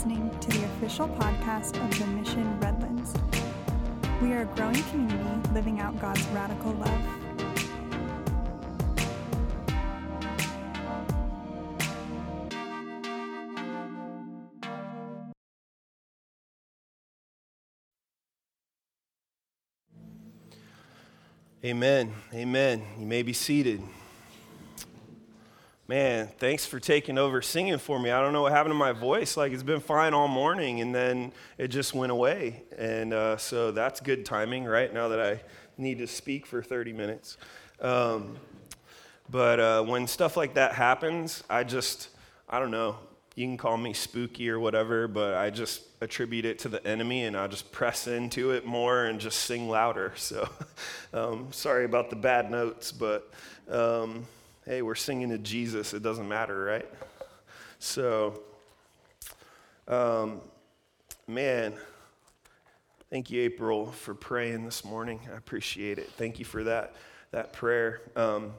listening to the official podcast of the Mission Redlands. We are a growing community living out God's radical love. Amen. Amen. You may be seated. Man, thanks for taking over singing for me. I don't know what happened to my voice. Like, it's been fine all morning, and then it just went away. And uh, so that's good timing, right? Now that I need to speak for 30 minutes. Um, but uh, when stuff like that happens, I just, I don't know, you can call me spooky or whatever, but I just attribute it to the enemy and I just press into it more and just sing louder. So um, sorry about the bad notes, but um, hey, we're singing to Jesus. It doesn't matter, right? So, um, man, thank you, April, for praying this morning. I appreciate it. Thank you for that, that prayer. Um,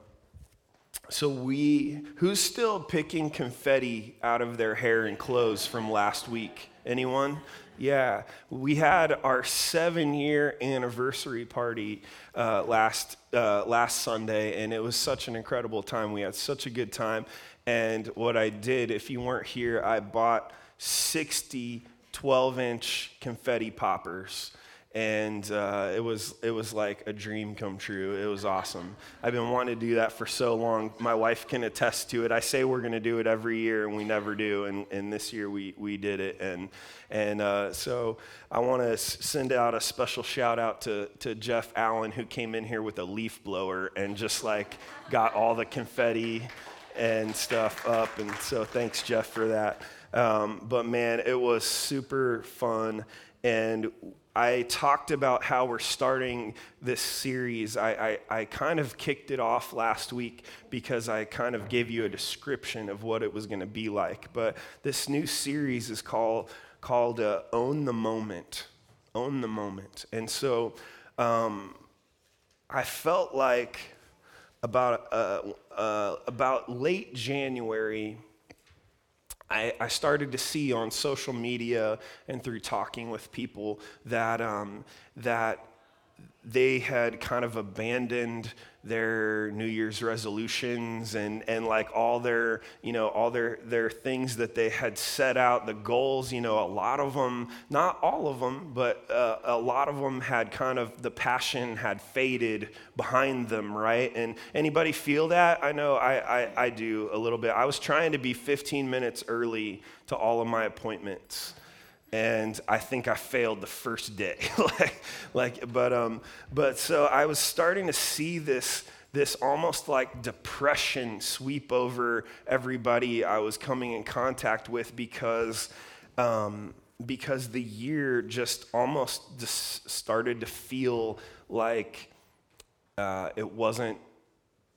so we, who's still picking confetti out of their hair and clothes from last week? Anyone? Yeah, we had our seven-year anniversary party uh, last uh, last Sunday, and it was such an incredible time. We had such a good time, and what I did, if you weren't here, I bought 60 12-inch confetti poppers and uh, it was it was like a dream come true. It was awesome. I've been wanting to do that for so long. My wife can attest to it. I say we're going to do it every year, and we never do. And, and this year we we did it. And and uh, so I want to send out a special shout out to to Jeff Allen who came in here with a leaf blower and just like got all the confetti and stuff up. And so thanks Jeff for that. Um, but man, it was super fun and I talked about how we're starting this series. I, I, I, kind of kicked it off last week because I kind of gave you a description of what it was going to be like. But this new series is called, called uh, Own the Moment. Own the Moment. And so um, I felt like about, uh, uh, about late January, I, I, started to see on social media and through talking with people that, um, that they had kind of abandoned their New Year's resolutions and, and like all their, you know, all their, their things that they had set out, the goals, you know, a lot of them, not all of them, but uh, a lot of them had kind of, the passion had faded behind them, right? And anybody feel that? I know I, I, I do a little bit. I was trying to be 15 minutes early to all of my appointments and I think I failed the first day. like, like, but, um, but so I was starting to see this, this almost like depression sweep over everybody I was coming in contact with because, um, because the year just almost just started to feel like uh, it wasn't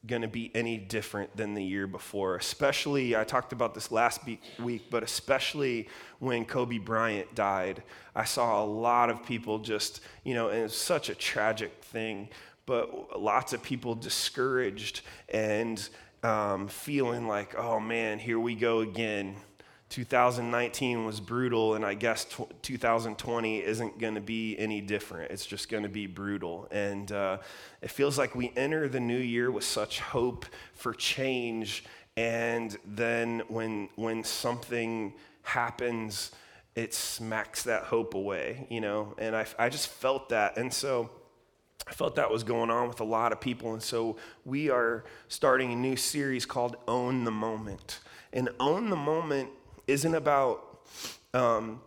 going to be any different than the year before. Especially, I talked about this last week, but especially when Kobe Bryant died, I saw a lot of people just, you know, and it's such a tragic thing, but lots of people discouraged and um, feeling like, oh man, here we go again 2019 was brutal, and I guess t- 2020 isn't going to be any different. It's just going to be brutal. And uh, it feels like we enter the new year with such hope for change, and then when, when something happens, it smacks that hope away, you know? And I, I just felt that. And so, I felt that was going on with a lot of people. And so we are starting a new series called Own the Moment. And Own the Moment isn't about, um,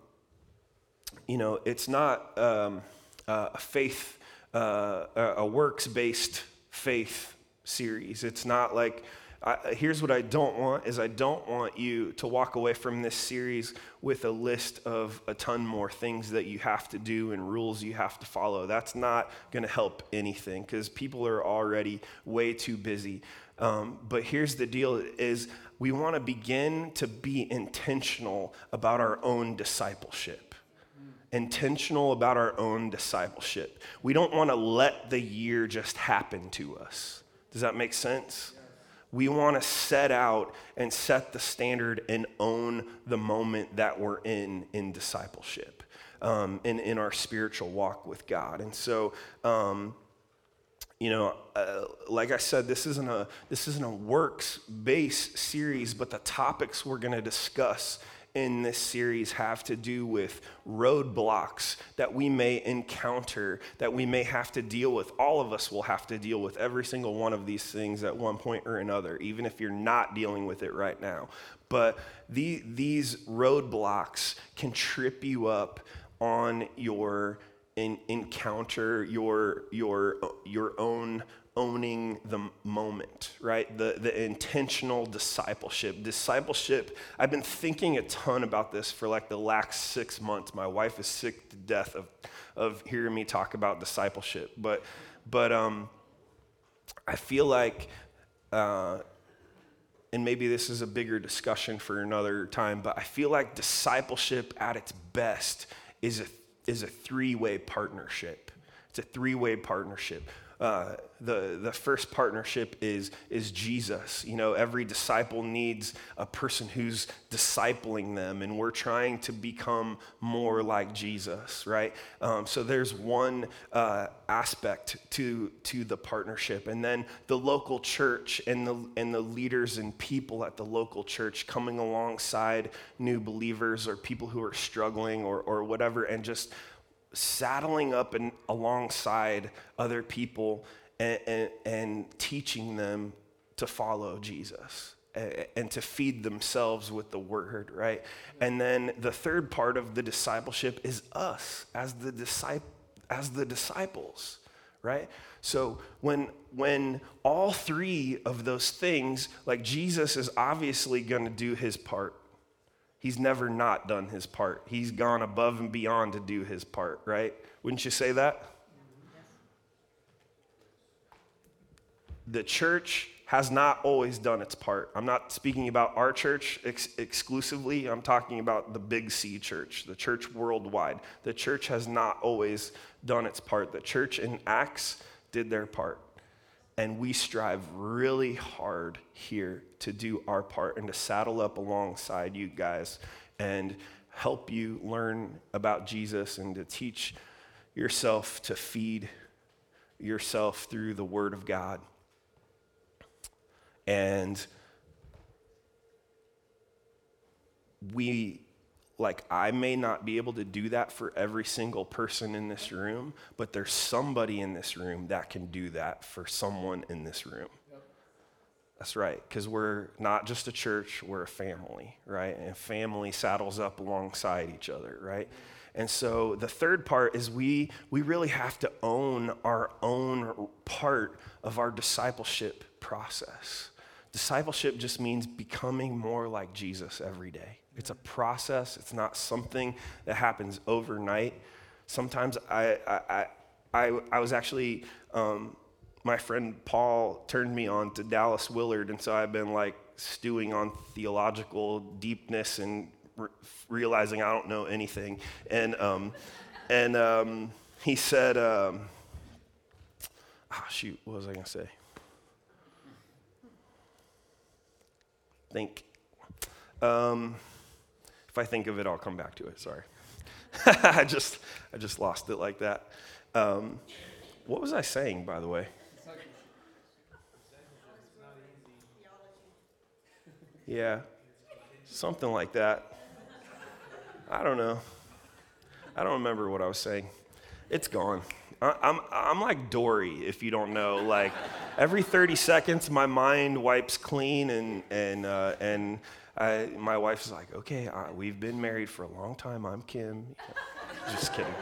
you know, it's not um, uh, a faith, uh, a works based faith series. It's not like, I, here's what I don't want is I don't want you to walk away from this series with a list of a ton more things that you have to do and rules you have to follow. That's not going to help anything because people are already way too busy. Um, but here's the deal is we want to begin to be intentional about our own discipleship. Intentional about our own discipleship. We don't want to let the year just happen to us. Does that make sense? We want to set out and set the standard and own the moment that we're in in discipleship, um, in, in our spiritual walk with God. And so, um, you know, uh, like I said, this isn't a this isn't a works based series, but the topics we're going to discuss in this series have to do with roadblocks that we may encounter, that we may have to deal with. All of us will have to deal with every single one of these things at one point or another, even if you're not dealing with it right now. But the, these roadblocks can trip you up on your in, encounter, your, your, your own owning the moment, right? The, the intentional discipleship. Discipleship, I've been thinking a ton about this for like the last six months. My wife is sick to death of, of hearing me talk about discipleship. But, but um, I feel like, uh, and maybe this is a bigger discussion for another time, but I feel like discipleship at its best is a, is a three way partnership. It's a three way partnership uh, the, the first partnership is, is Jesus. You know, every disciple needs a person who's discipling them, and we're trying to become more like Jesus, right? Um, so there's one uh, aspect to, to the partnership. And then the local church and the, and the leaders and people at the local church coming alongside new believers or people who are struggling or, or whatever, and just saddling up and alongside other people and, and, and teaching them to follow Jesus and to feed themselves with the word, right? And then the third part of the discipleship is us as the disciple as the disciples, right? So when when all three of those things, like Jesus is obviously going to do his part, He's never not done his part. He's gone above and beyond to do his part, right? Wouldn't you say that? The church has not always done its part. I'm not speaking about our church ex- exclusively. I'm talking about the big C church, the church worldwide. The church has not always done its part. The church in Acts did their part. And we strive really hard here to do our part and to saddle up alongside you guys and help you learn about Jesus and to teach yourself to feed yourself through the Word of God. And we like I may not be able to do that for every single person in this room, but there's somebody in this room that can do that for someone in this room. Yep. That's right, because we're not just a church, we're a family, right? And family saddles up alongside each other, right? And so the third part is we, we really have to own our own part of our discipleship process. Discipleship just means becoming more like Jesus every day. It's a process, it's not something that happens overnight. Sometimes I, I, I, I was actually, um, my friend Paul turned me on to Dallas Willard, and so I've been like stewing on theological deepness and re- realizing I don't know anything. And, um, and um, he said, um, oh, shoot, what was I going to say? Think. Um, if I think of it, I'll come back to it. Sorry. I just I just lost it like that. Um, what was I saying, by the way? Yeah, something like that. I don't know. I don't remember what I was saying. It's gone. I, I'm, I'm like Dory, if you don't know. Like every 30 seconds, my mind wipes clean and, and, uh, and I, my wife's like, okay, uh, we've been married for a long time. I'm Kim. Just kidding.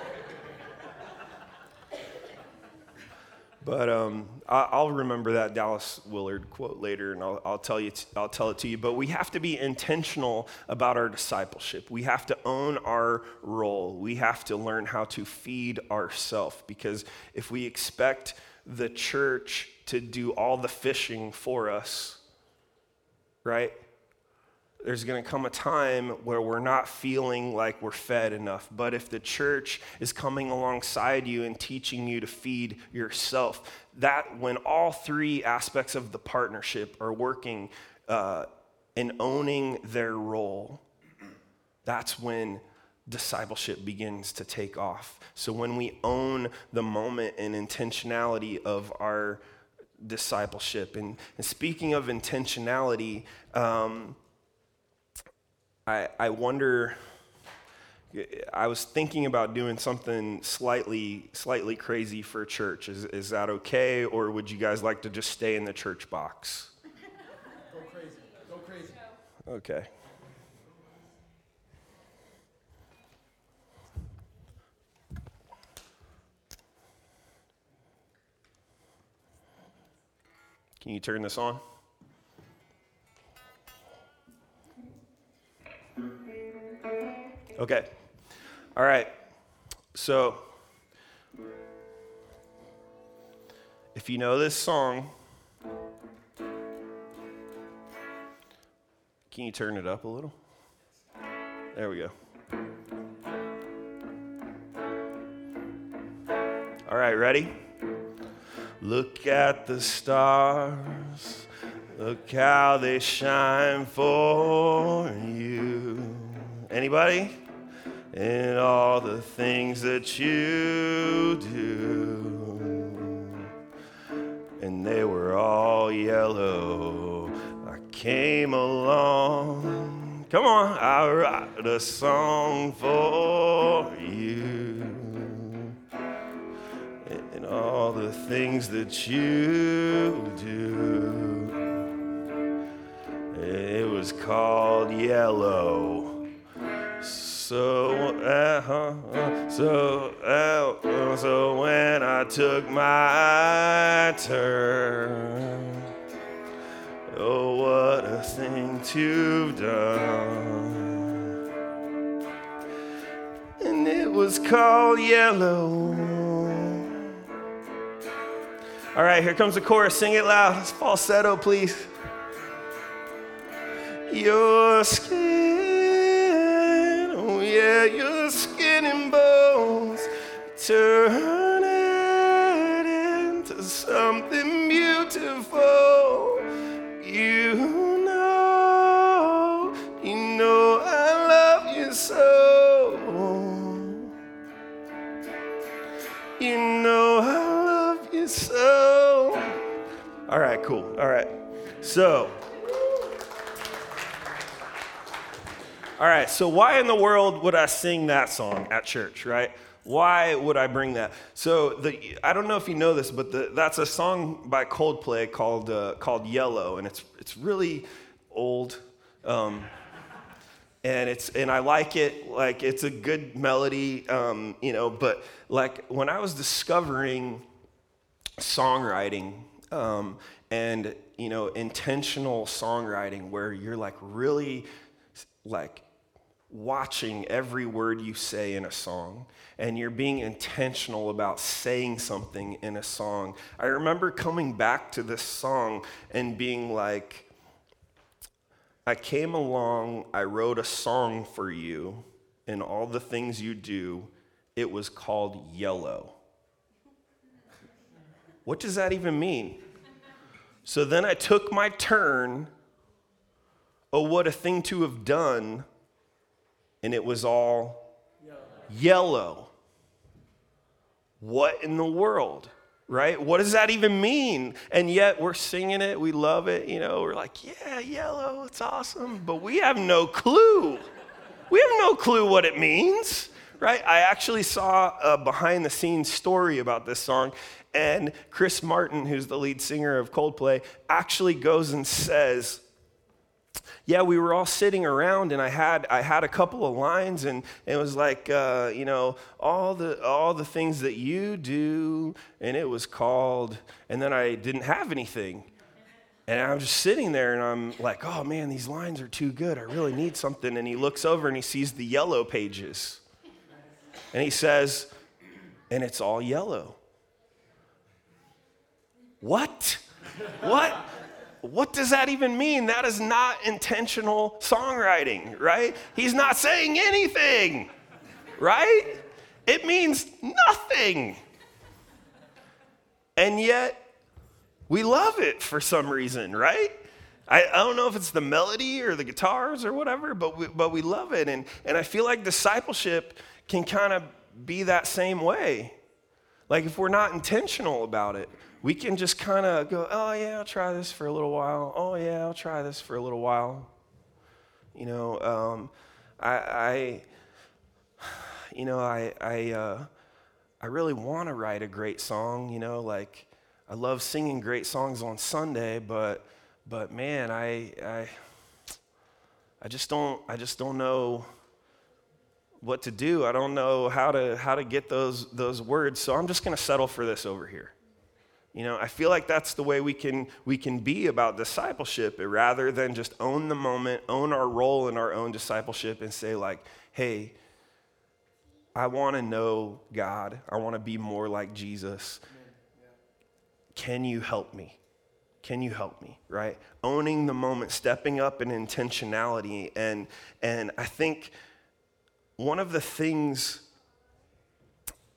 But um, I, will remember that Dallas Willard quote later, and I'll, I'll tell you. T- I'll tell it to you. But we have to be intentional about our discipleship. We have to own our role. We have to learn how to feed ourselves. Because if we expect the church to do all the fishing for us, right? There's going to come a time where we're not feeling like we're fed enough. But if the church is coming alongside you and teaching you to feed yourself, that when all three aspects of the partnership are working uh, and owning their role, that's when discipleship begins to take off. So when we own the moment and intentionality of our discipleship, and, and speaking of intentionality, um, I, I wonder. I was thinking about doing something slightly, slightly crazy for church. Is, is that okay, or would you guys like to just stay in the church box? Go crazy. Go crazy. Okay. Can you turn this on? Okay. All right. So, if you know this song, can you turn it up a little? There we go. All right, ready? Look at the stars. Look how they shine for you. Anybody? And all the things that you do. And they were all yellow. I came along. Come on, I write a song for you. And all the things that you do. It was called Yellow. So, uh, so, uh, so when I took my turn, oh, what a thing to have done. And it was called Yellow. All right, here comes the chorus. Sing it loud. It's falsetto, please. Your skin, yeah, your skin and bones turn it into something beautiful. You know, you know I love you so. You know I love you so. All right, cool. All right. So, all right, so why in the world would I sing that song at church, right? Why would I bring that? So the I don't know if you know this, but the, that's a song by Coldplay called uh, called Yellow, and it's it's really old. Um, and it's and I like it. Like it's a good melody, um, you know. But like when I was discovering songwriting um, and you know intentional songwriting, where you're like really like watching every word you say in a song and you're being intentional about saying something in a song. I remember coming back to this song and being like, I came along, I wrote a song for you, and all the things you do, it was called Yellow. What does that even mean? So then I took my turn. Oh, what a thing to have done. And it was all yellow. What in the world? Right? What does that even mean? And yet we're singing it, we love it, you know, we're like, yeah, yellow, it's awesome. But we have no clue. We have no clue what it means, right? I actually saw a behind the scenes story about this song, and Chris Martin, who's the lead singer of Coldplay, actually goes and says, yeah, we were all sitting around, and I had I had a couple of lines, and it was like, uh, you know, all the all the things that you do, and it was called, and then I didn't have anything, and I'm just sitting there, and I'm like, oh man, these lines are too good. I really need something. And he looks over and he sees the yellow pages, and he says, and it's all yellow. What? What? What does that even mean? That is not intentional songwriting, right? He's not saying anything, right? It means nothing. And yet, we love it for some reason, right? I, I, don't know if it's the melody or the guitars or whatever, but we, but we love it. And, and I feel like discipleship can kind of be that same way. Like if we're not intentional about it, we can just kind of go, oh, yeah, I'll try this for a little while. Oh, yeah, I'll try this for a little while. You know, um, I, I, you know, I, I, uh, I really want to write a great song, you know, like I love singing great songs on Sunday, but but man, I I I just don't I just don't know what to do. I don't know how to how to get those those words. So I'm just going to settle for this over here. You know, I feel like that's the way we can we can be about discipleship rather than just own the moment, own our role in our own discipleship and say like, "Hey, I want to know God. I want to be more like Jesus. Can you help me? Can you help me? Right? Owning the moment, stepping up in intentionality. And, and I think one of the things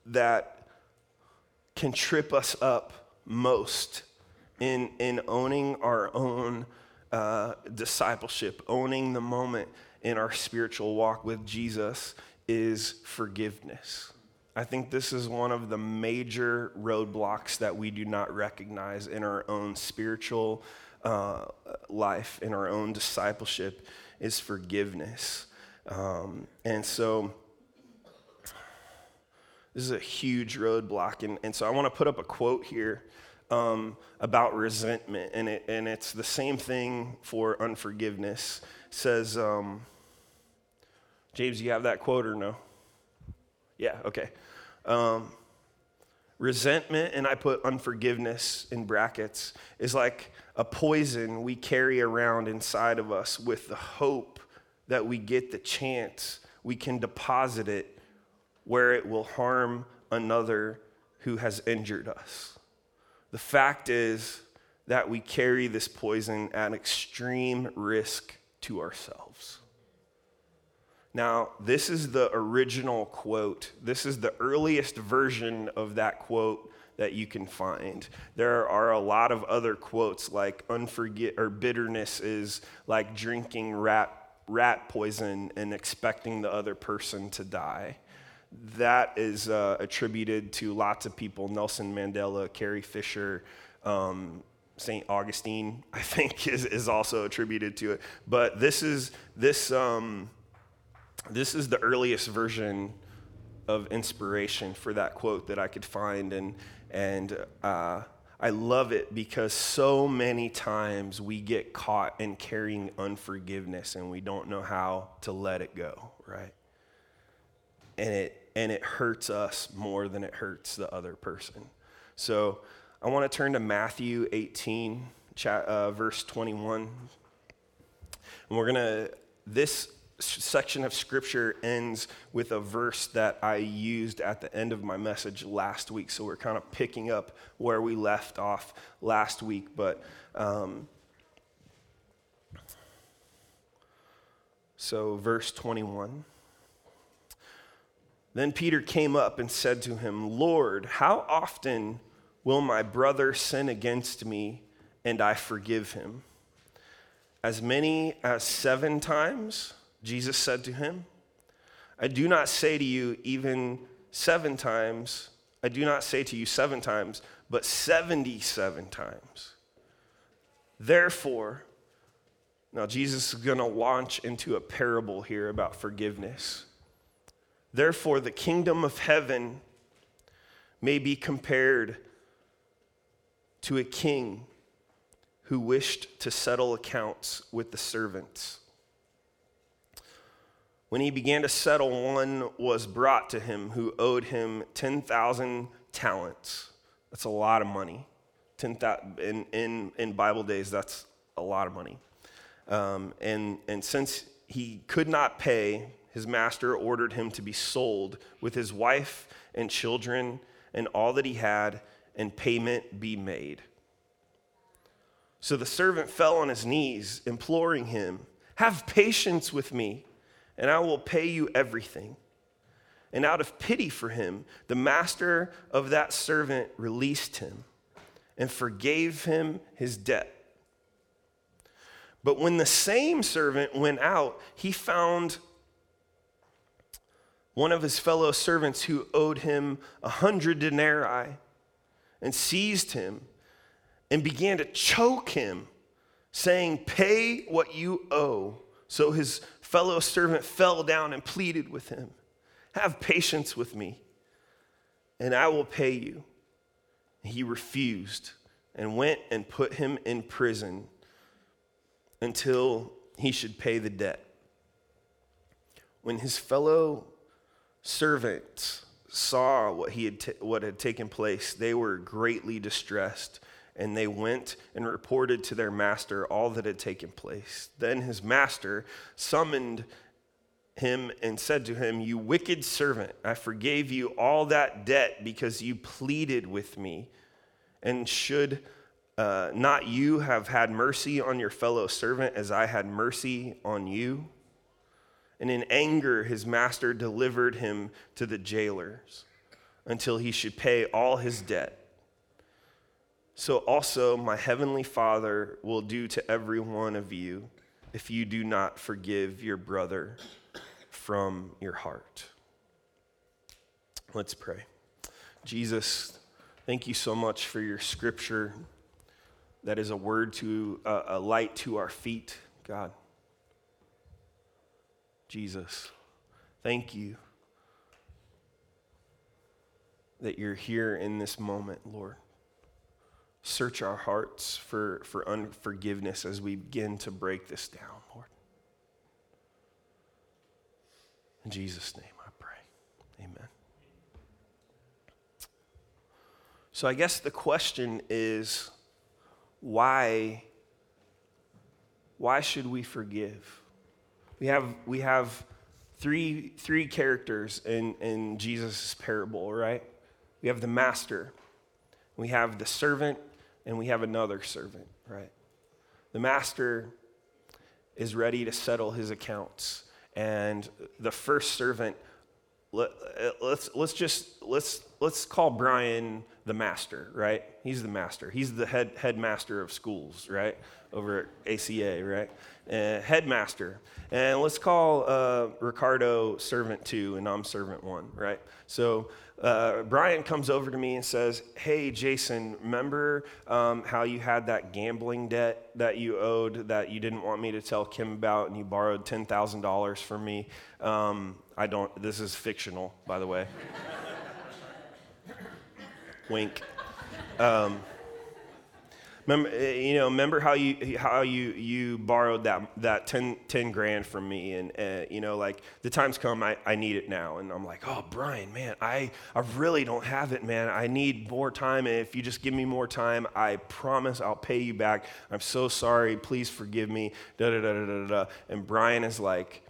that can trip us up most in, in owning our own uh, discipleship, owning the moment in our spiritual walk with Jesus is forgiveness. I think this is one of the major roadblocks that we do not recognize in our own spiritual uh, life, in our own discipleship, is forgiveness. Um, and so, this is a huge roadblock. And, and so, I want to put up a quote here um, about resentment, and, it, and it's the same thing for unforgiveness. It says, um, James, you have that quote or no? Yeah, okay. Um, resentment, and I put unforgiveness in brackets, is like a poison we carry around inside of us with the hope that we get the chance we can deposit it where it will harm another who has injured us. The fact is that we carry this poison at extreme risk to ourselves. Now, this is the original quote. This is the earliest version of that quote that you can find. There are a lot of other quotes like unforget or bitterness is like drinking rat rat poison and expecting the other person to die. That is uh, attributed to lots of people Nelson Mandela, Carrie Fisher, um, St. Augustine, I think, is, is also attributed to it. But this is, this, um, this is the earliest version of inspiration for that quote that I could find. And, and uh, I love it because so many times we get caught in carrying unforgiveness and we don't know how to let it go, right? And it, and it hurts us more than it hurts the other person. So I want to turn to Matthew 18, uh, verse 21. And we're going to, this section of scripture ends with a verse that I used at the end of my message last week. So we're kind of picking up where we left off last week. But um, so, verse 21. Then Peter came up and said to him, Lord, how often will my brother sin against me and I forgive him? As many as seven times? Jesus said to him, I do not say to you even seven times, I do not say to you seven times, but 77 times. Therefore, now Jesus is going to launch into a parable here about forgiveness. Therefore, the kingdom of heaven may be compared to a king who wished to settle accounts with the servants. When he began to settle, one was brought to him who owed him 10,000 talents. That's a lot of money. 10, in, in, in Bible days, that's a lot of money. Um, and, and since he could not pay, his master ordered him to be sold with his wife and children and all that he had, and payment be made. So the servant fell on his knees, imploring him, Have patience with me, and I will pay you everything. And out of pity for him, the master of that servant released him and forgave him his debt. But when the same servant went out, he found one of his fellow servants who owed him a hundred denarii and seized him and began to choke him, saying, Pay what you owe. So his fellow servant fell down and pleaded with him, Have patience with me, and I will pay you. He refused and went and put him in prison until he should pay the debt. When his fellow servants saw what, he had what had taken place, they were greatly distressed, and they went and reported to their master all that had taken place. Then his master summoned him and said to him, You wicked servant, I forgave you all that debt because you pleaded with me. And should uh, not you have had mercy on your fellow servant as I had mercy on you? And in anger, his master delivered him to the jailers until he should pay all his debt. So also, my heavenly Father will do to every one of you if you do not forgive your brother from your heart. Let's pray. Jesus, thank you so much for your scripture that is a word to uh, a light to our feet, God. Jesus, thank you that you're here in this moment, Lord. Search our hearts for, for unforgiveness as we begin to break this down, Lord. In Jesus' name I pray. Amen. So I guess the question is why, why should we forgive? We have, we have three, three characters in, in Jesus' parable, right? We have the master, we have the servant, and we have another servant, right? The master is ready to settle his accounts, and the first servant, let, uh, let's, let's just, let's, let's call Brian the master, right? He's the master. He's the head headmaster of schools, right? Over at ACA, right? Uh, headmaster. And let's call uh, Ricardo servant two and I'm servant one, right? So uh, Brian comes over to me and says, Hey, Jason, remember um, how you had that gambling debt that you owed that you didn't want me to tell Kim about and you borrowed $10,000 from me? Um, I don't, this is fictional, by the way. Wink. Um, remember, eh, you know, remember how you how you you borrowed that that 10, 10 grand from me, and uh, you know, like the time's come, I, I need it now, and I'm like, oh, Brian, man, I I really don't have it, man. I need more time, and if you just give me more time, I promise I'll pay you back. I'm so sorry. Please forgive me. Da da da da da da. And Brian is like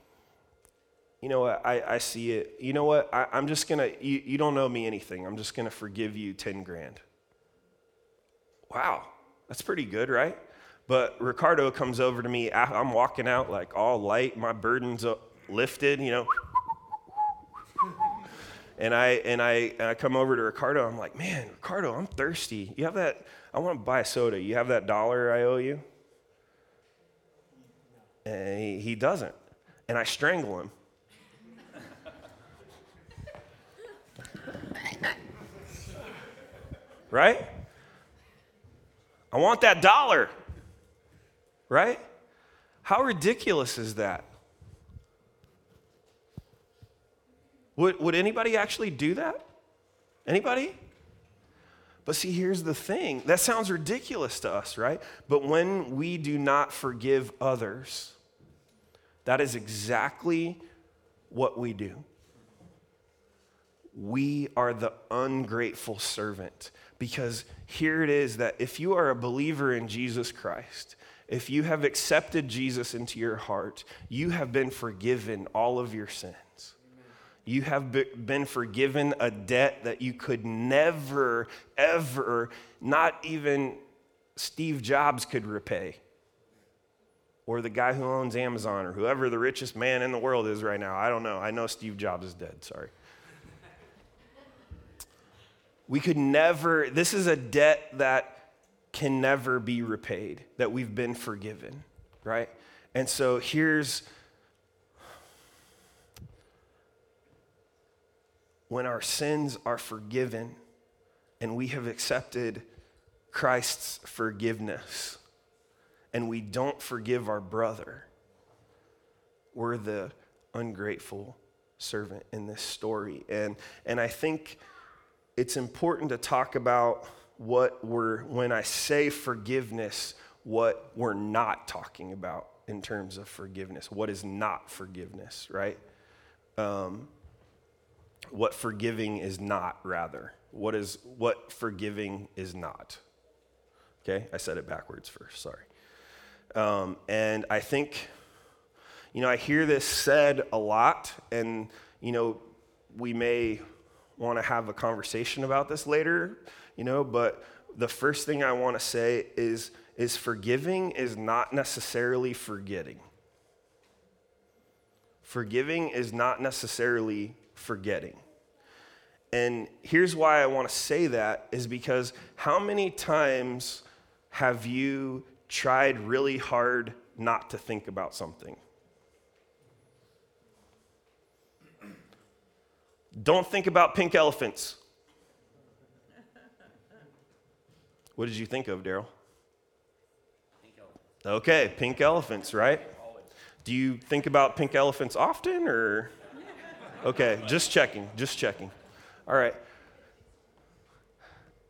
you know what, I, I see it. You know what, I, am just to, you, you don't know me anything. I'm just to forgive you 10 grand. Wow, that's pretty good, right? But Ricardo comes over to me. I'm walking out like all light, my burden's lifted, you know. And I, and, I, and I come over to Ricardo. I'm like, man, Ricardo, I'm thirsty. You have that, I want to buy a soda. You have that dollar I owe you? And he, he doesn't. And I strangle him. right? I want that dollar, right? How ridiculous is that? Would, would anybody actually do that? Anybody? But see, here's the thing that sounds ridiculous to us, right? But when we do not forgive others, that is exactly what we do. We are the ungrateful servant because here it is that if you are a believer in Jesus Christ, if you have accepted Jesus into your heart, you have been forgiven all of your sins. You have been forgiven a debt that you could never, ever, not even Steve Jobs could repay, or the guy who owns Amazon, or whoever the richest man in the world is right now. I don't know. I know Steve Jobs is dead, sorry. We could never, this is a debt that can never be repaid, that we've been forgiven, right? And so here's when our sins are forgiven and we have accepted Christ's forgiveness and we don't forgive our brother, we're the ungrateful servant in this story. And, and I think it's important to talk about what we're, when I say forgiveness, what we're not talking about in terms of forgiveness. What is not forgiveness, right? Um, what forgiving is not, rather. What is what forgiving is not. Okay, I said it backwards first. Sorry. Um, and I think, you know, I hear this said a lot, and you know, we may want to have a conversation about this later. You know, but the first thing I want to say is is forgiving is not necessarily forgetting. Forgiving is not necessarily forgetting. And here's why I want to say that is because how many times have you tried really hard not to think about something? Don't think about pink elephants. What did you think of, Daryl? Okay, pink elephants, right? Do you think about pink elephants often or? Okay, just checking, just checking. All right.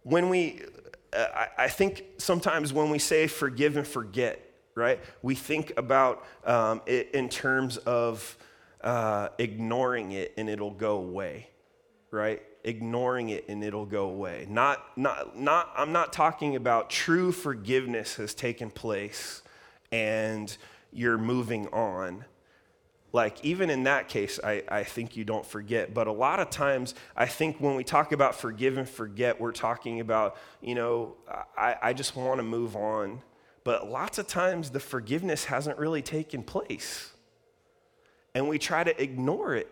When we, uh, I, think sometimes when we say forgive and forget, right, we think about um, it in terms of uh, ignoring it and it'll go away, right? Ignoring it and it'll go away. Not, not, not, I'm not talking about true forgiveness has taken place and you're moving on like even in that case I, I think you don't forget but a lot of times i think when we talk about forgive and forget we're talking about you know i, I just want to move on but lots of times the forgiveness hasn't really taken place and we try to ignore it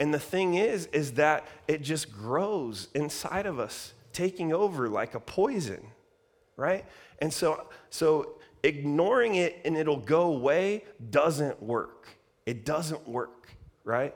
and the thing is is that it just grows inside of us taking over like a poison right and so so ignoring it and it'll go away doesn't work it doesn't work, right?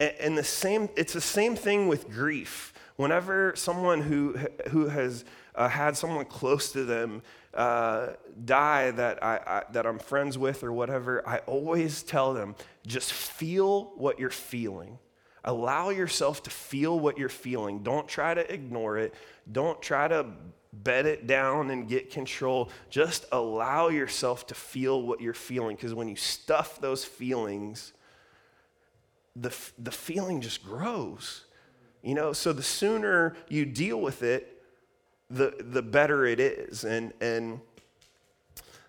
And, and the same, it's the same thing with grief. Whenever someone who, who has uh, had someone close to them uh, die that, I, I, that I'm friends with or whatever, I always tell them just feel what you're feeling. Allow yourself to feel what you're feeling. Don't try to ignore it. Don't try to bed it down and get control. Just allow yourself to feel what you're feeling because when you stuff those feelings, the, the feeling just grows. You know, so the sooner you deal with it, the, the better it is. And, and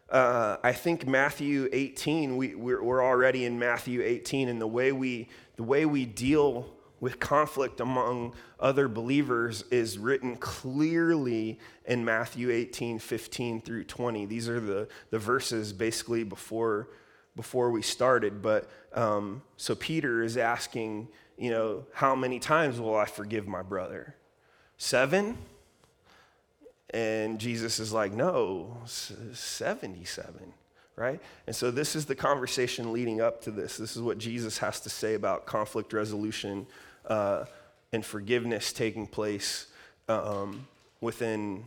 uh, I think Matthew 18, we, we're, we're already in Matthew 18, and the way we, the way we deal with conflict among other believers is written clearly in Matthew 18, 15 through 20. These are the, the verses basically before, before we started. But um, so Peter is asking, you know, how many times will I forgive my brother? Seven? And Jesus is like, no, 77 right? And so this is the conversation leading up to this. This is what Jesus has to say about conflict resolution uh, and forgiveness taking place um, within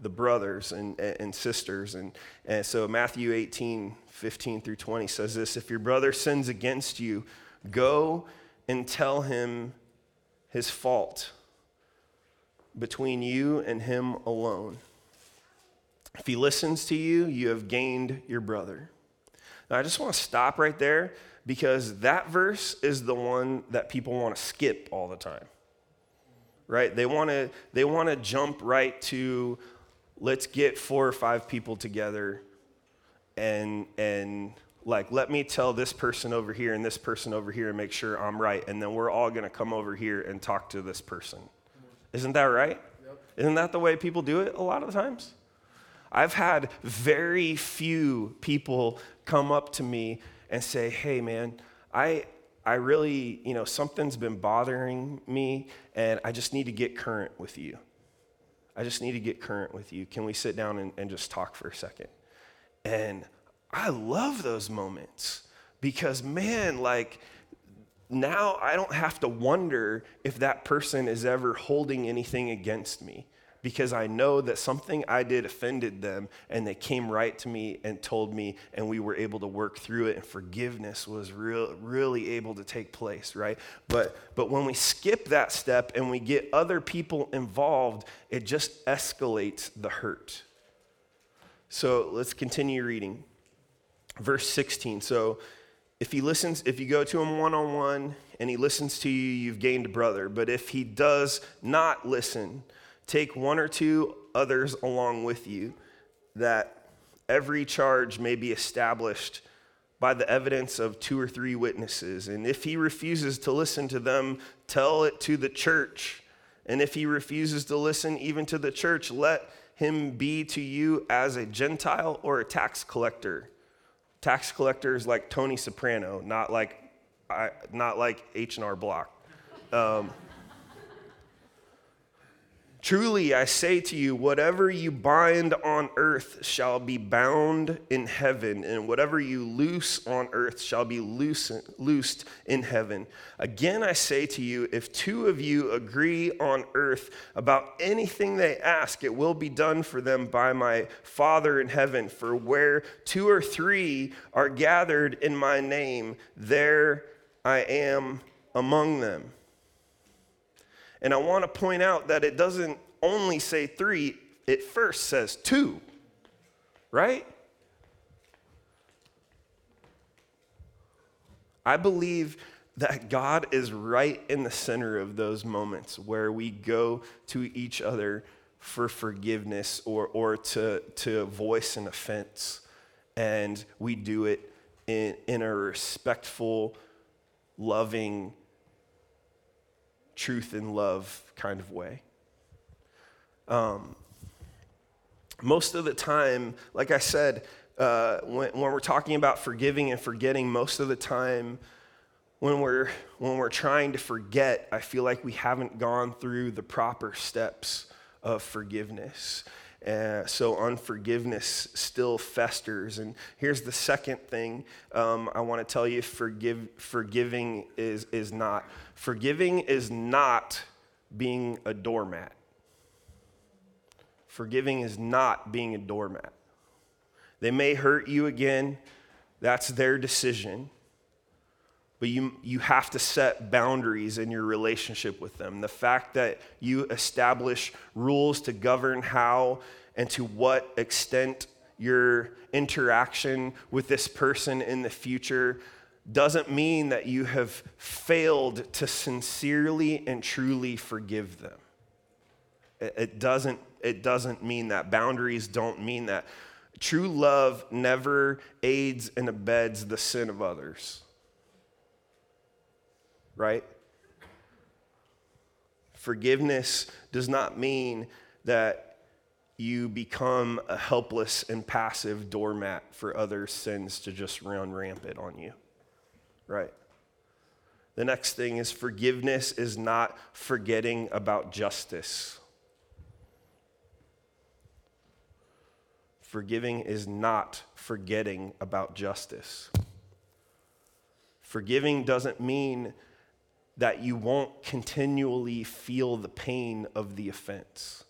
the brothers and, and sisters. And, and so Matthew 18, 15 through 20 says this If your brother sins against you, go and tell him his fault between you and him alone. If he listens to you, you have gained your brother. Now, I just want to stop right there because that verse is the one that people want to skip all the time. Right? They want to they want to jump right to let's get four or five people together and and like let me tell this person over here and this person over here and make sure I'm right and then we're all going to come over here and talk to this person. Isn't that right? Yep. Isn't that the way people do it a lot of the times? I've had very few people come up to me and say, hey, man, I, I really, you know, something's been bothering me and I just need to get current with you. I just need to get current with you. Can we sit down and, and just talk for a second? And I love those moments because, man, like, now I don't have to wonder if that person is ever holding anything against me because I know that something I did offended them and they came right to me and told me and we were able to work through it and forgiveness was real, really able to take place, right? But, but when we skip that step and we get other people involved, it just escalates the hurt. So let's continue reading. Verse 16. So if he listens, if you go to him one on one and he listens to you, you've gained a brother. But if he does not listen, take one or two others along with you, that every charge may be established by the evidence of two or three witnesses. And if he refuses to listen to them, tell it to the church. And if he refuses to listen even to the church, let him be to you as a Gentile or a tax collector tax collectors like Tony Soprano, not like, I, not like H&R Block. Um, Truly, I say to you, whatever you bind on earth shall be bound in heaven, and whatever you loose on earth shall be loosed in heaven. Again, I say to you, if two of you agree on earth about anything they ask, it will be done for them by my Father in heaven. For where two or three are gathered in my name, there I am among them. And I want to point out that it doesn't only say three, it first says two, right? I believe that God is right in the center of those moments where we go to each other for forgiveness or, or to, to voice an offense. And we do it in, in a respectful, loving, truth and love kind of way. Um, most of the time, like I said, uh, when, when we're talking about forgiving and forgetting, most of the time, when we're, when we're trying to forget, I feel like we haven't gone through the proper steps of forgiveness. Uh, so unforgiveness still festers. And here's the second thing um, I want to tell you: forgive, forgiving is is not forgiving is not being a doormat. Forgiving is not being a doormat. They may hurt you again. That's their decision. But you, you have to set boundaries in your relationship with them. The fact that you establish rules to govern how and to what extent your interaction with this person in the future doesn't mean that you have failed to sincerely and truly forgive them. It doesn't, it doesn't mean that. Boundaries don't mean that. True love never aids and abets the sin of others right? Forgiveness does not mean that you become a helpless and passive doormat for other sins to just run rampant on you, right? The next thing is forgiveness is not forgetting about justice. Forgiving is not forgetting about justice. Forgiving doesn't mean that you won't continually feel the pain of the offense.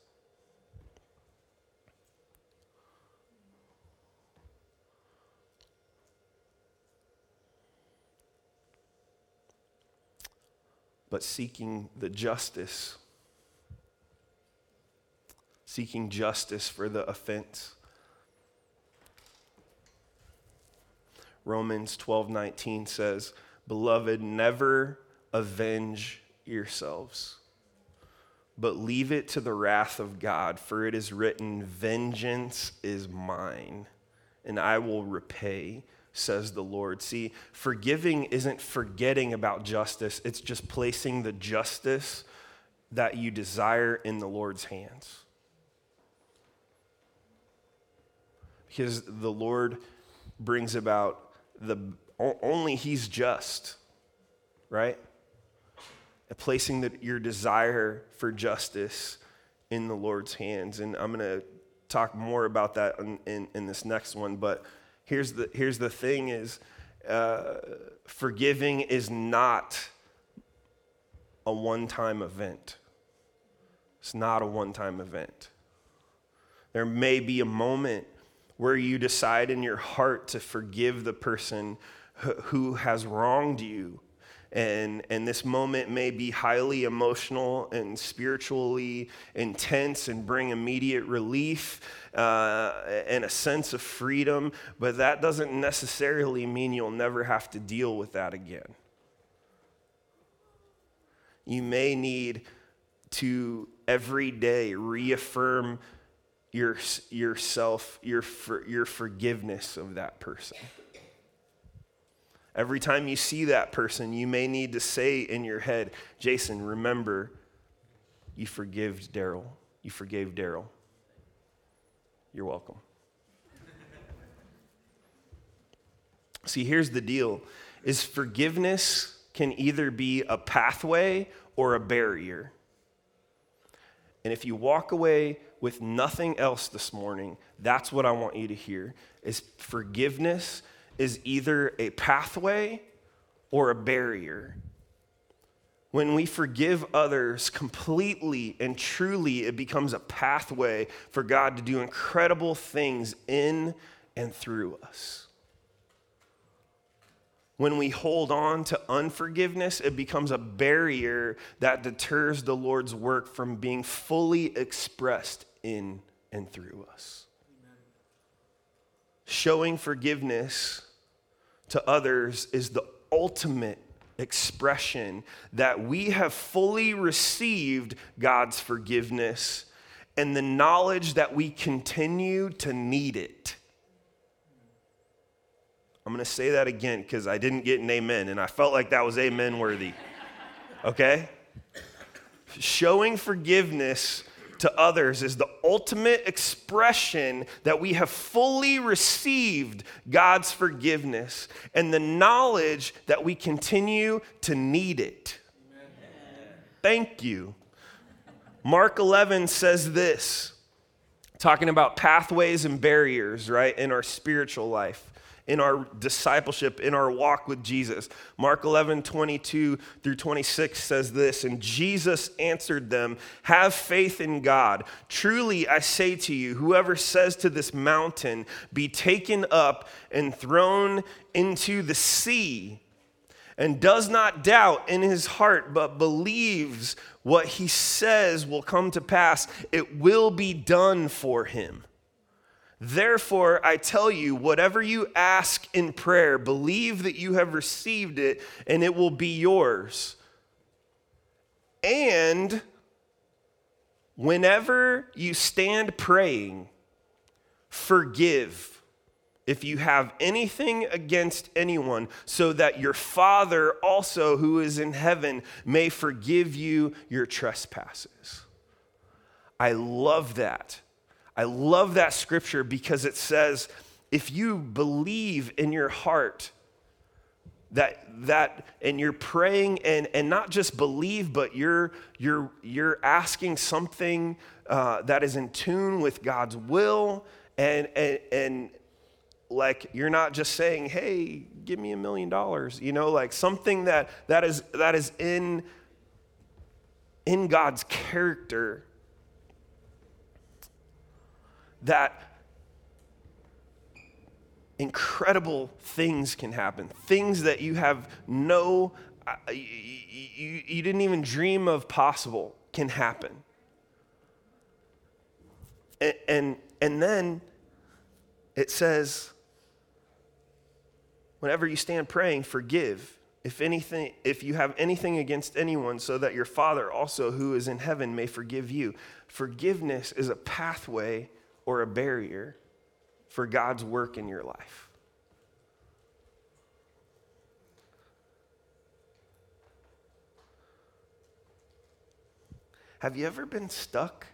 But seeking the justice, seeking justice for the offense. Romans 12 19 says, Beloved, never avenge yourselves, but leave it to the wrath of God, for it is written, Vengeance is mine, and I will repay, says the Lord. See, forgiving isn't forgetting about justice, it's just placing the justice that you desire in the Lord's hands. because the Lord brings about the only He's just, right? Placing the, your desire for justice in the Lord's hands. And I'm going to talk more about that in, in, in, this next one. But here's the, here's the thing is uh, forgiving is not a one-time event. It's not a one-time event. There may be a moment where you decide in your heart to forgive the person who has wronged you. And, and this moment may be highly emotional and spiritually intense and bring immediate relief uh, and a sense of freedom, but that doesn't necessarily mean you'll never have to deal with that again. You may need to every day reaffirm your, yourself, your, your forgiveness of that person. Every time you see that person, you may need to say in your head, Jason, remember, you forgave Daryl. You forgave Daryl. You're welcome. See, here's the deal is forgiveness can either be a pathway or a barrier. And if you walk away with nothing else this morning, that's what I want you to hear is forgiveness is either a pathway or a barrier. When we forgive others completely and truly, it becomes a pathway for God to do incredible things in and through us. When we hold on to unforgiveness, it becomes a barrier that deters the Lord's work from being fully expressed in and through us. Showing forgiveness to others is the ultimate expression that we have fully received God's forgiveness and the knowledge that we continue to need it. I'm going to say that again because I didn't get an amen, and I felt like that was amen worthy. Okay? Showing forgiveness to others is the ultimate expression that we have fully received God's forgiveness and the knowledge that we continue to need it. Amen. Thank you. Mark 11 says this, talking about pathways and barriers, right, in our spiritual life in our discipleship, in our walk with Jesus. Mark 11, 22 through 26 says this And Jesus answered them, Have faith in God. Truly, I say to you, whoever says to this mountain, Be taken up and thrown into the sea, and does not doubt in his heart, but believes what he says will come to pass, it will be done for him. Therefore, I tell you, whatever you ask in prayer, believe that you have received it and it will be yours. And whenever you stand praying, forgive if you have anything against anyone, so that your Father also, who is in heaven, may forgive you your trespasses. I love that I love that scripture because it says, if you believe in your heart that that and you're praying and and not just believe but you're you're you're asking something uh, that is in tune with god's will and and and like you're not just saying hey give me a million dollars you know like something that that is that is in in god's character that incredible things can happen. Things that you have no, uh, you, you, didn't even dream of possible can happen. And, and, and then it says, whenever you stand praying, forgive if anything if you have anything against anyone so that your father also who is in heaven may forgive you forgiveness is a pathway or a barrier for God's work in your life. Have you ever been stuck?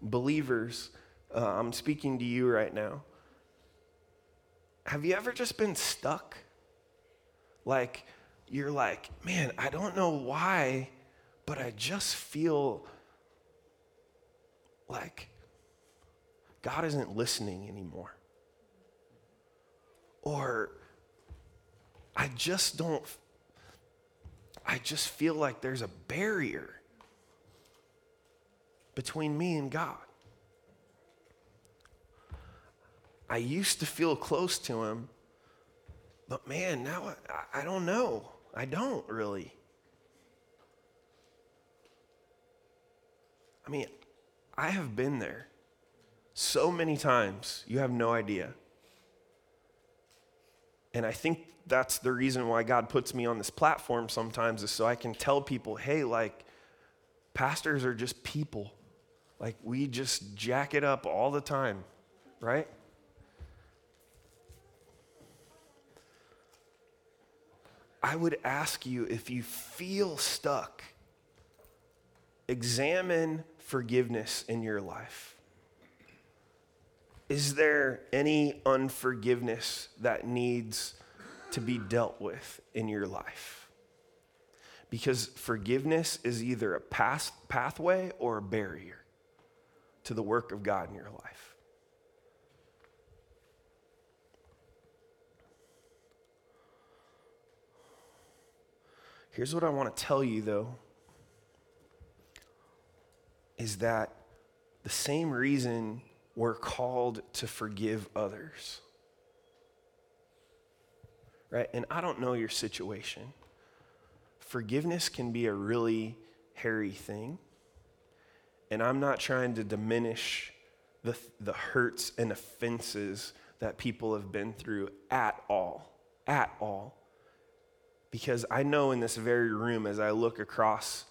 Believers Uh, I'm speaking to you right now. Have you ever just been stuck? Like, you're like, man, I don't know why, but I just feel like God isn't listening anymore. Or I just don't, I just feel like there's a barrier between me and God. I used to feel close to him, but man, now I, I don't know. I don't really. I mean, I have been there so many times, you have no idea. And I think that's the reason why God puts me on this platform sometimes, is so I can tell people, hey, like, pastors are just people. Like, we just jack it up all the time, right? I would ask you if you feel stuck, examine forgiveness in your life. Is there any unforgiveness that needs to be dealt with in your life? Because forgiveness is either a path, pathway or a barrier to the work of God in your life. Here's what I want to tell you, though, is that the same reason we're called to forgive others. Right? And I don't know your situation. Forgiveness can be a really hairy thing. And I'm not trying to diminish the, the hurts and offenses that people have been through at all. At all. Because I know in this very room, as I look across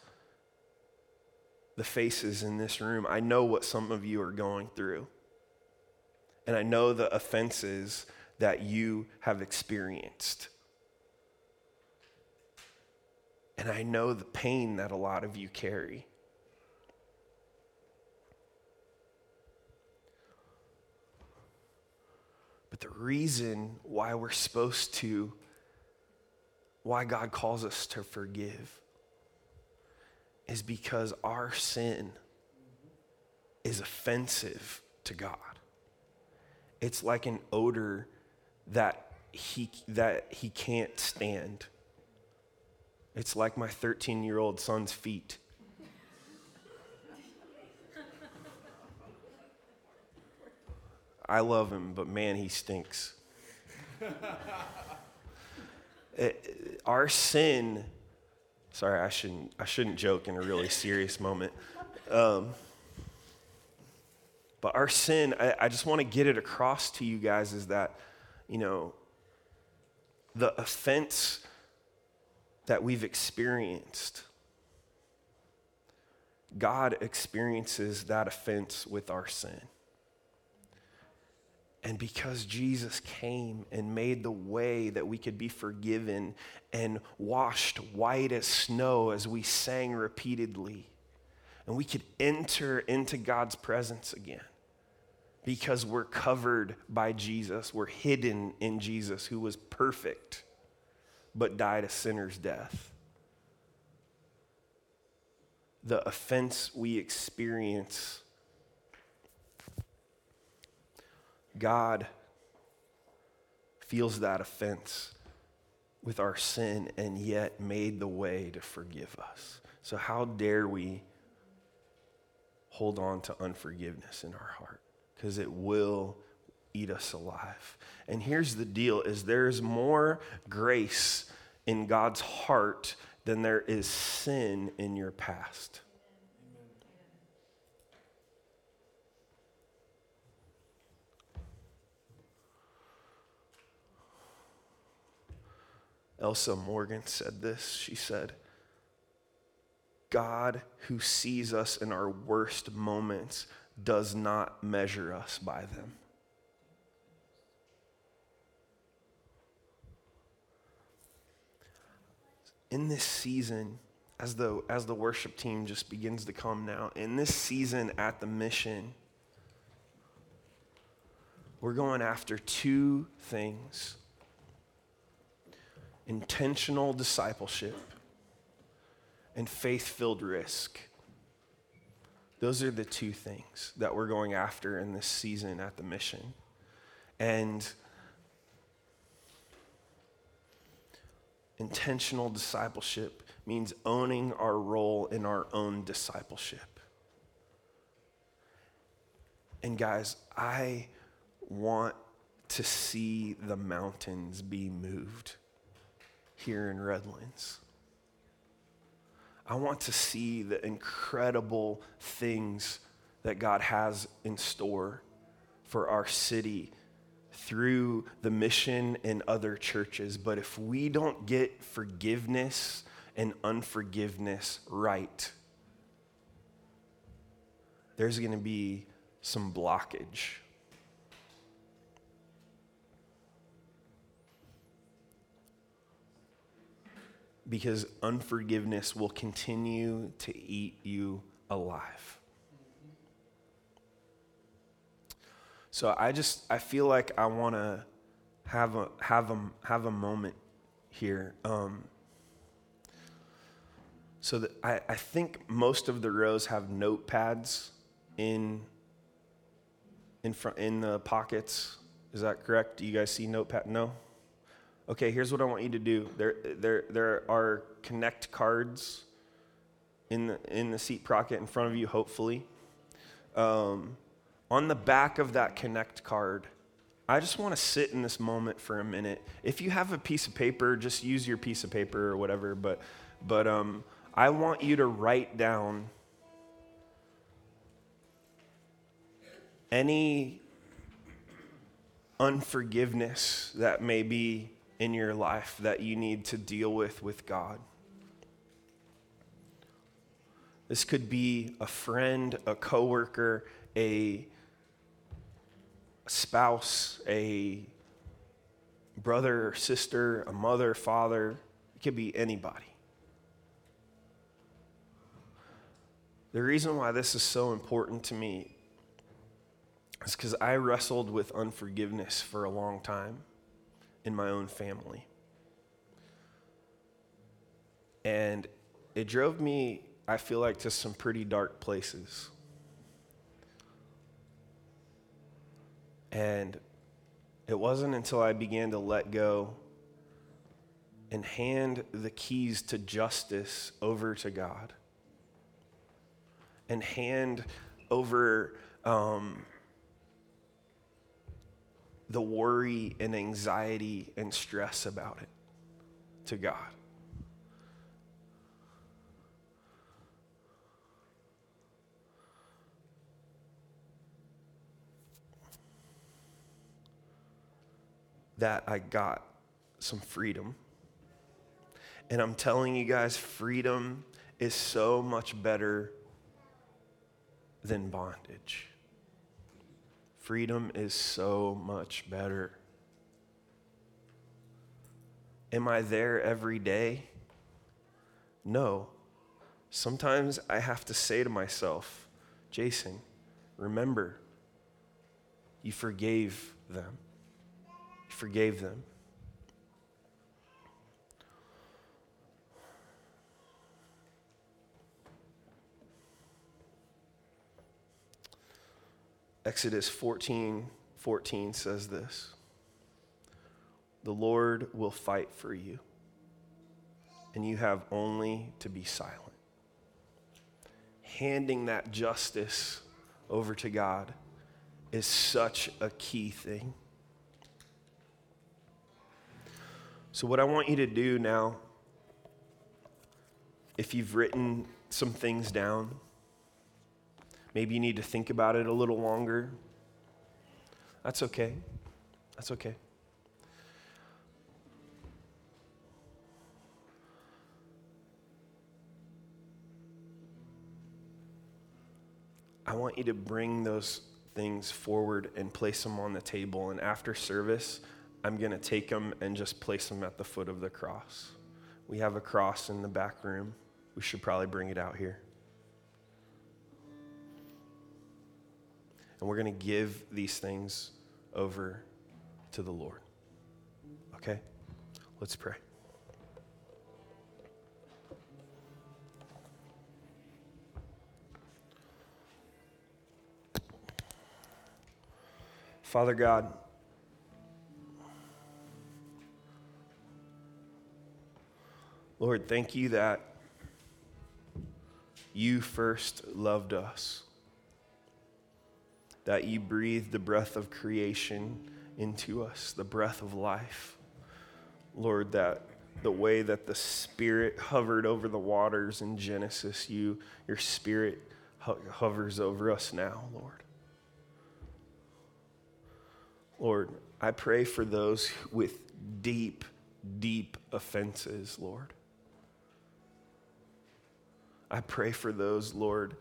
the faces in this room, I know what some of you are going through. And I know the offenses that you have experienced. And I know the pain that a lot of you carry. But the reason why we're supposed to why God calls us to forgive is because our sin is offensive to God. It's like an odor that he, that he can't stand. It's like my 13 year old son's feet. I love him, but man, he stinks. it, our sin, sorry, I shouldn't, I shouldn't joke in a really serious moment. Um, but our sin, I, I just want to get it across to you guys is that, you know, the offense that we've experienced, God experiences that offense with our sin. And because Jesus came and made the way that we could be forgiven and washed white as snow, as we sang repeatedly, and we could enter into God's presence again because we're covered by Jesus. We're hidden in Jesus, who was perfect but died a sinner's death. The offense we experience God feels that offense with our sin and yet made the way to forgive us. So, how dare we hold on to unforgiveness in our heart? Because it will eat us alive. And here's the deal is there's more grace in God's heart than there is sin in your past. Elisa Morgan said this. She said, God who sees us in our worst moments does not measure us by them. In this season, as the, as the worship team just begins to come now, in this season at the mission, We're going after two things intentional discipleship and faith filled risk. Those are the two things that we're going after in this season at the mission. And intentional discipleship means owning our role in our own discipleship. And guys, I want to see the mountains be moved here in Redlands. I want to see the incredible things that God has in store for our city through the mission and other churches. But if we don't get forgiveness and unforgiveness right, there's going to be some blockage. Because unforgiveness will continue to eat you alive. So I just I feel like I want to have a have a have a moment here. Um, so that I, I think most of the rows have notepads in in front in the pockets. Is that correct? Do you guys see notepad? No. Okay, here's what I want you to do. There there there are connect cards in the in the seat pocket in front of you. Hopefully. Um, on the back of that Connect card, I just want to sit in this moment for a minute. If you have a piece of paper, just use your piece of paper or whatever, but, but um, I want you to write down any unforgiveness that may be in your life that you need to deal with with God. This could be a friend, a coworker, a spouse, a brother or sister, a mother, father. It could be anybody. The reason why this is so important to me is because I wrestled with unforgiveness for a long time in my own family. And it drove me, I feel like, to some pretty dark places. And it wasn't until I began to let go and hand the keys to justice over to God and hand over um, the worry and anxiety and stress about it to God. that I got some freedom. And I'm telling you guys, freedom is so much better than bondage. Freedom is so much better. Am I there every day? No. Sometimes I have to say to myself, Jason, remember, you forgave them You forgave them. Exodus 14 14 says this The Lord will fight for you, and you have only to be silent. Handing that justice over to God is such a key thing. So, what I want you to do now, if you've written some things down, maybe you need to think about it a little longer. That's okay. That's okay. I want you to bring those things forward and place them on the table. And after service, I'm going to take them and just place them at the foot of the cross. We have a cross in the back room. We should probably bring it out here. And we're going to give these things over to the Lord. Okay? Let's pray. Father God, Lord, thank you that you first loved us, that you breathed the breath of creation into us, the breath of life. Lord, that the way that the Spirit hovered over the waters in Genesis, you, your Spirit ho- hovers over us now, Lord. Lord, I pray for those with deep, deep offenses, Lord. I pray for those, Lord,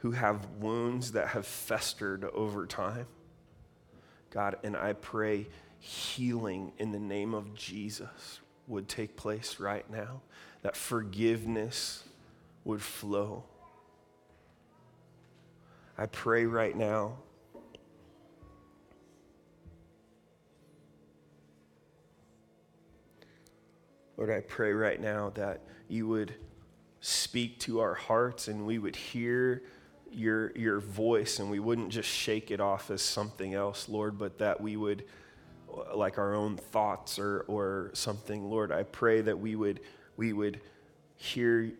who have wounds that have festered over time. God, and I pray healing in the name of Jesus would take place right now, that forgiveness would flow. I pray right now. Lord, I pray right now that you would speak to our hearts and we would hear your, your voice and we wouldn't just shake it off as something else, Lord, but that we would, like our own thoughts or, or something, Lord, I pray that we would, we would hear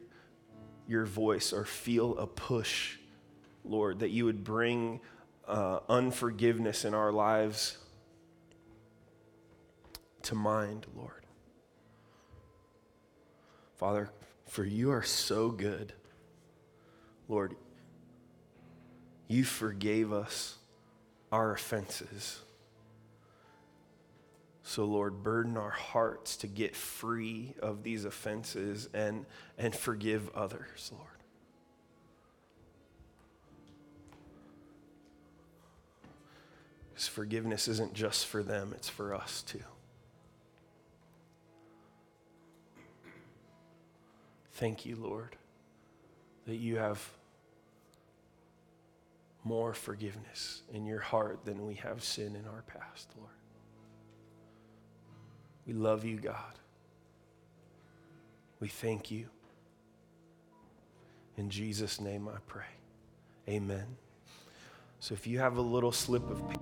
your voice or feel a push, Lord, that you would bring uh, unforgiveness in our lives to mind, Lord. Father, for you are so good. Lord, you forgave us our offenses. So, Lord, burden our hearts to get free of these offenses and, and forgive others, Lord. Because forgiveness isn't just for them, it's for us too. Thank you, Lord, that you have more forgiveness in your heart than we have sin in our past, Lord. We love you, God. We thank you. In Jesus' name I pray. Amen. So if you have a little slip of paper,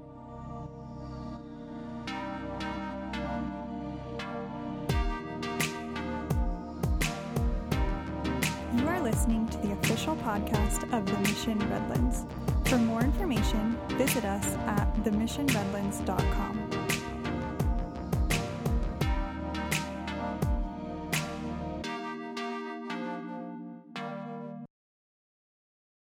You are listening to the official podcast of The Mission Redlands. For more information, visit us at themissionredlands.com.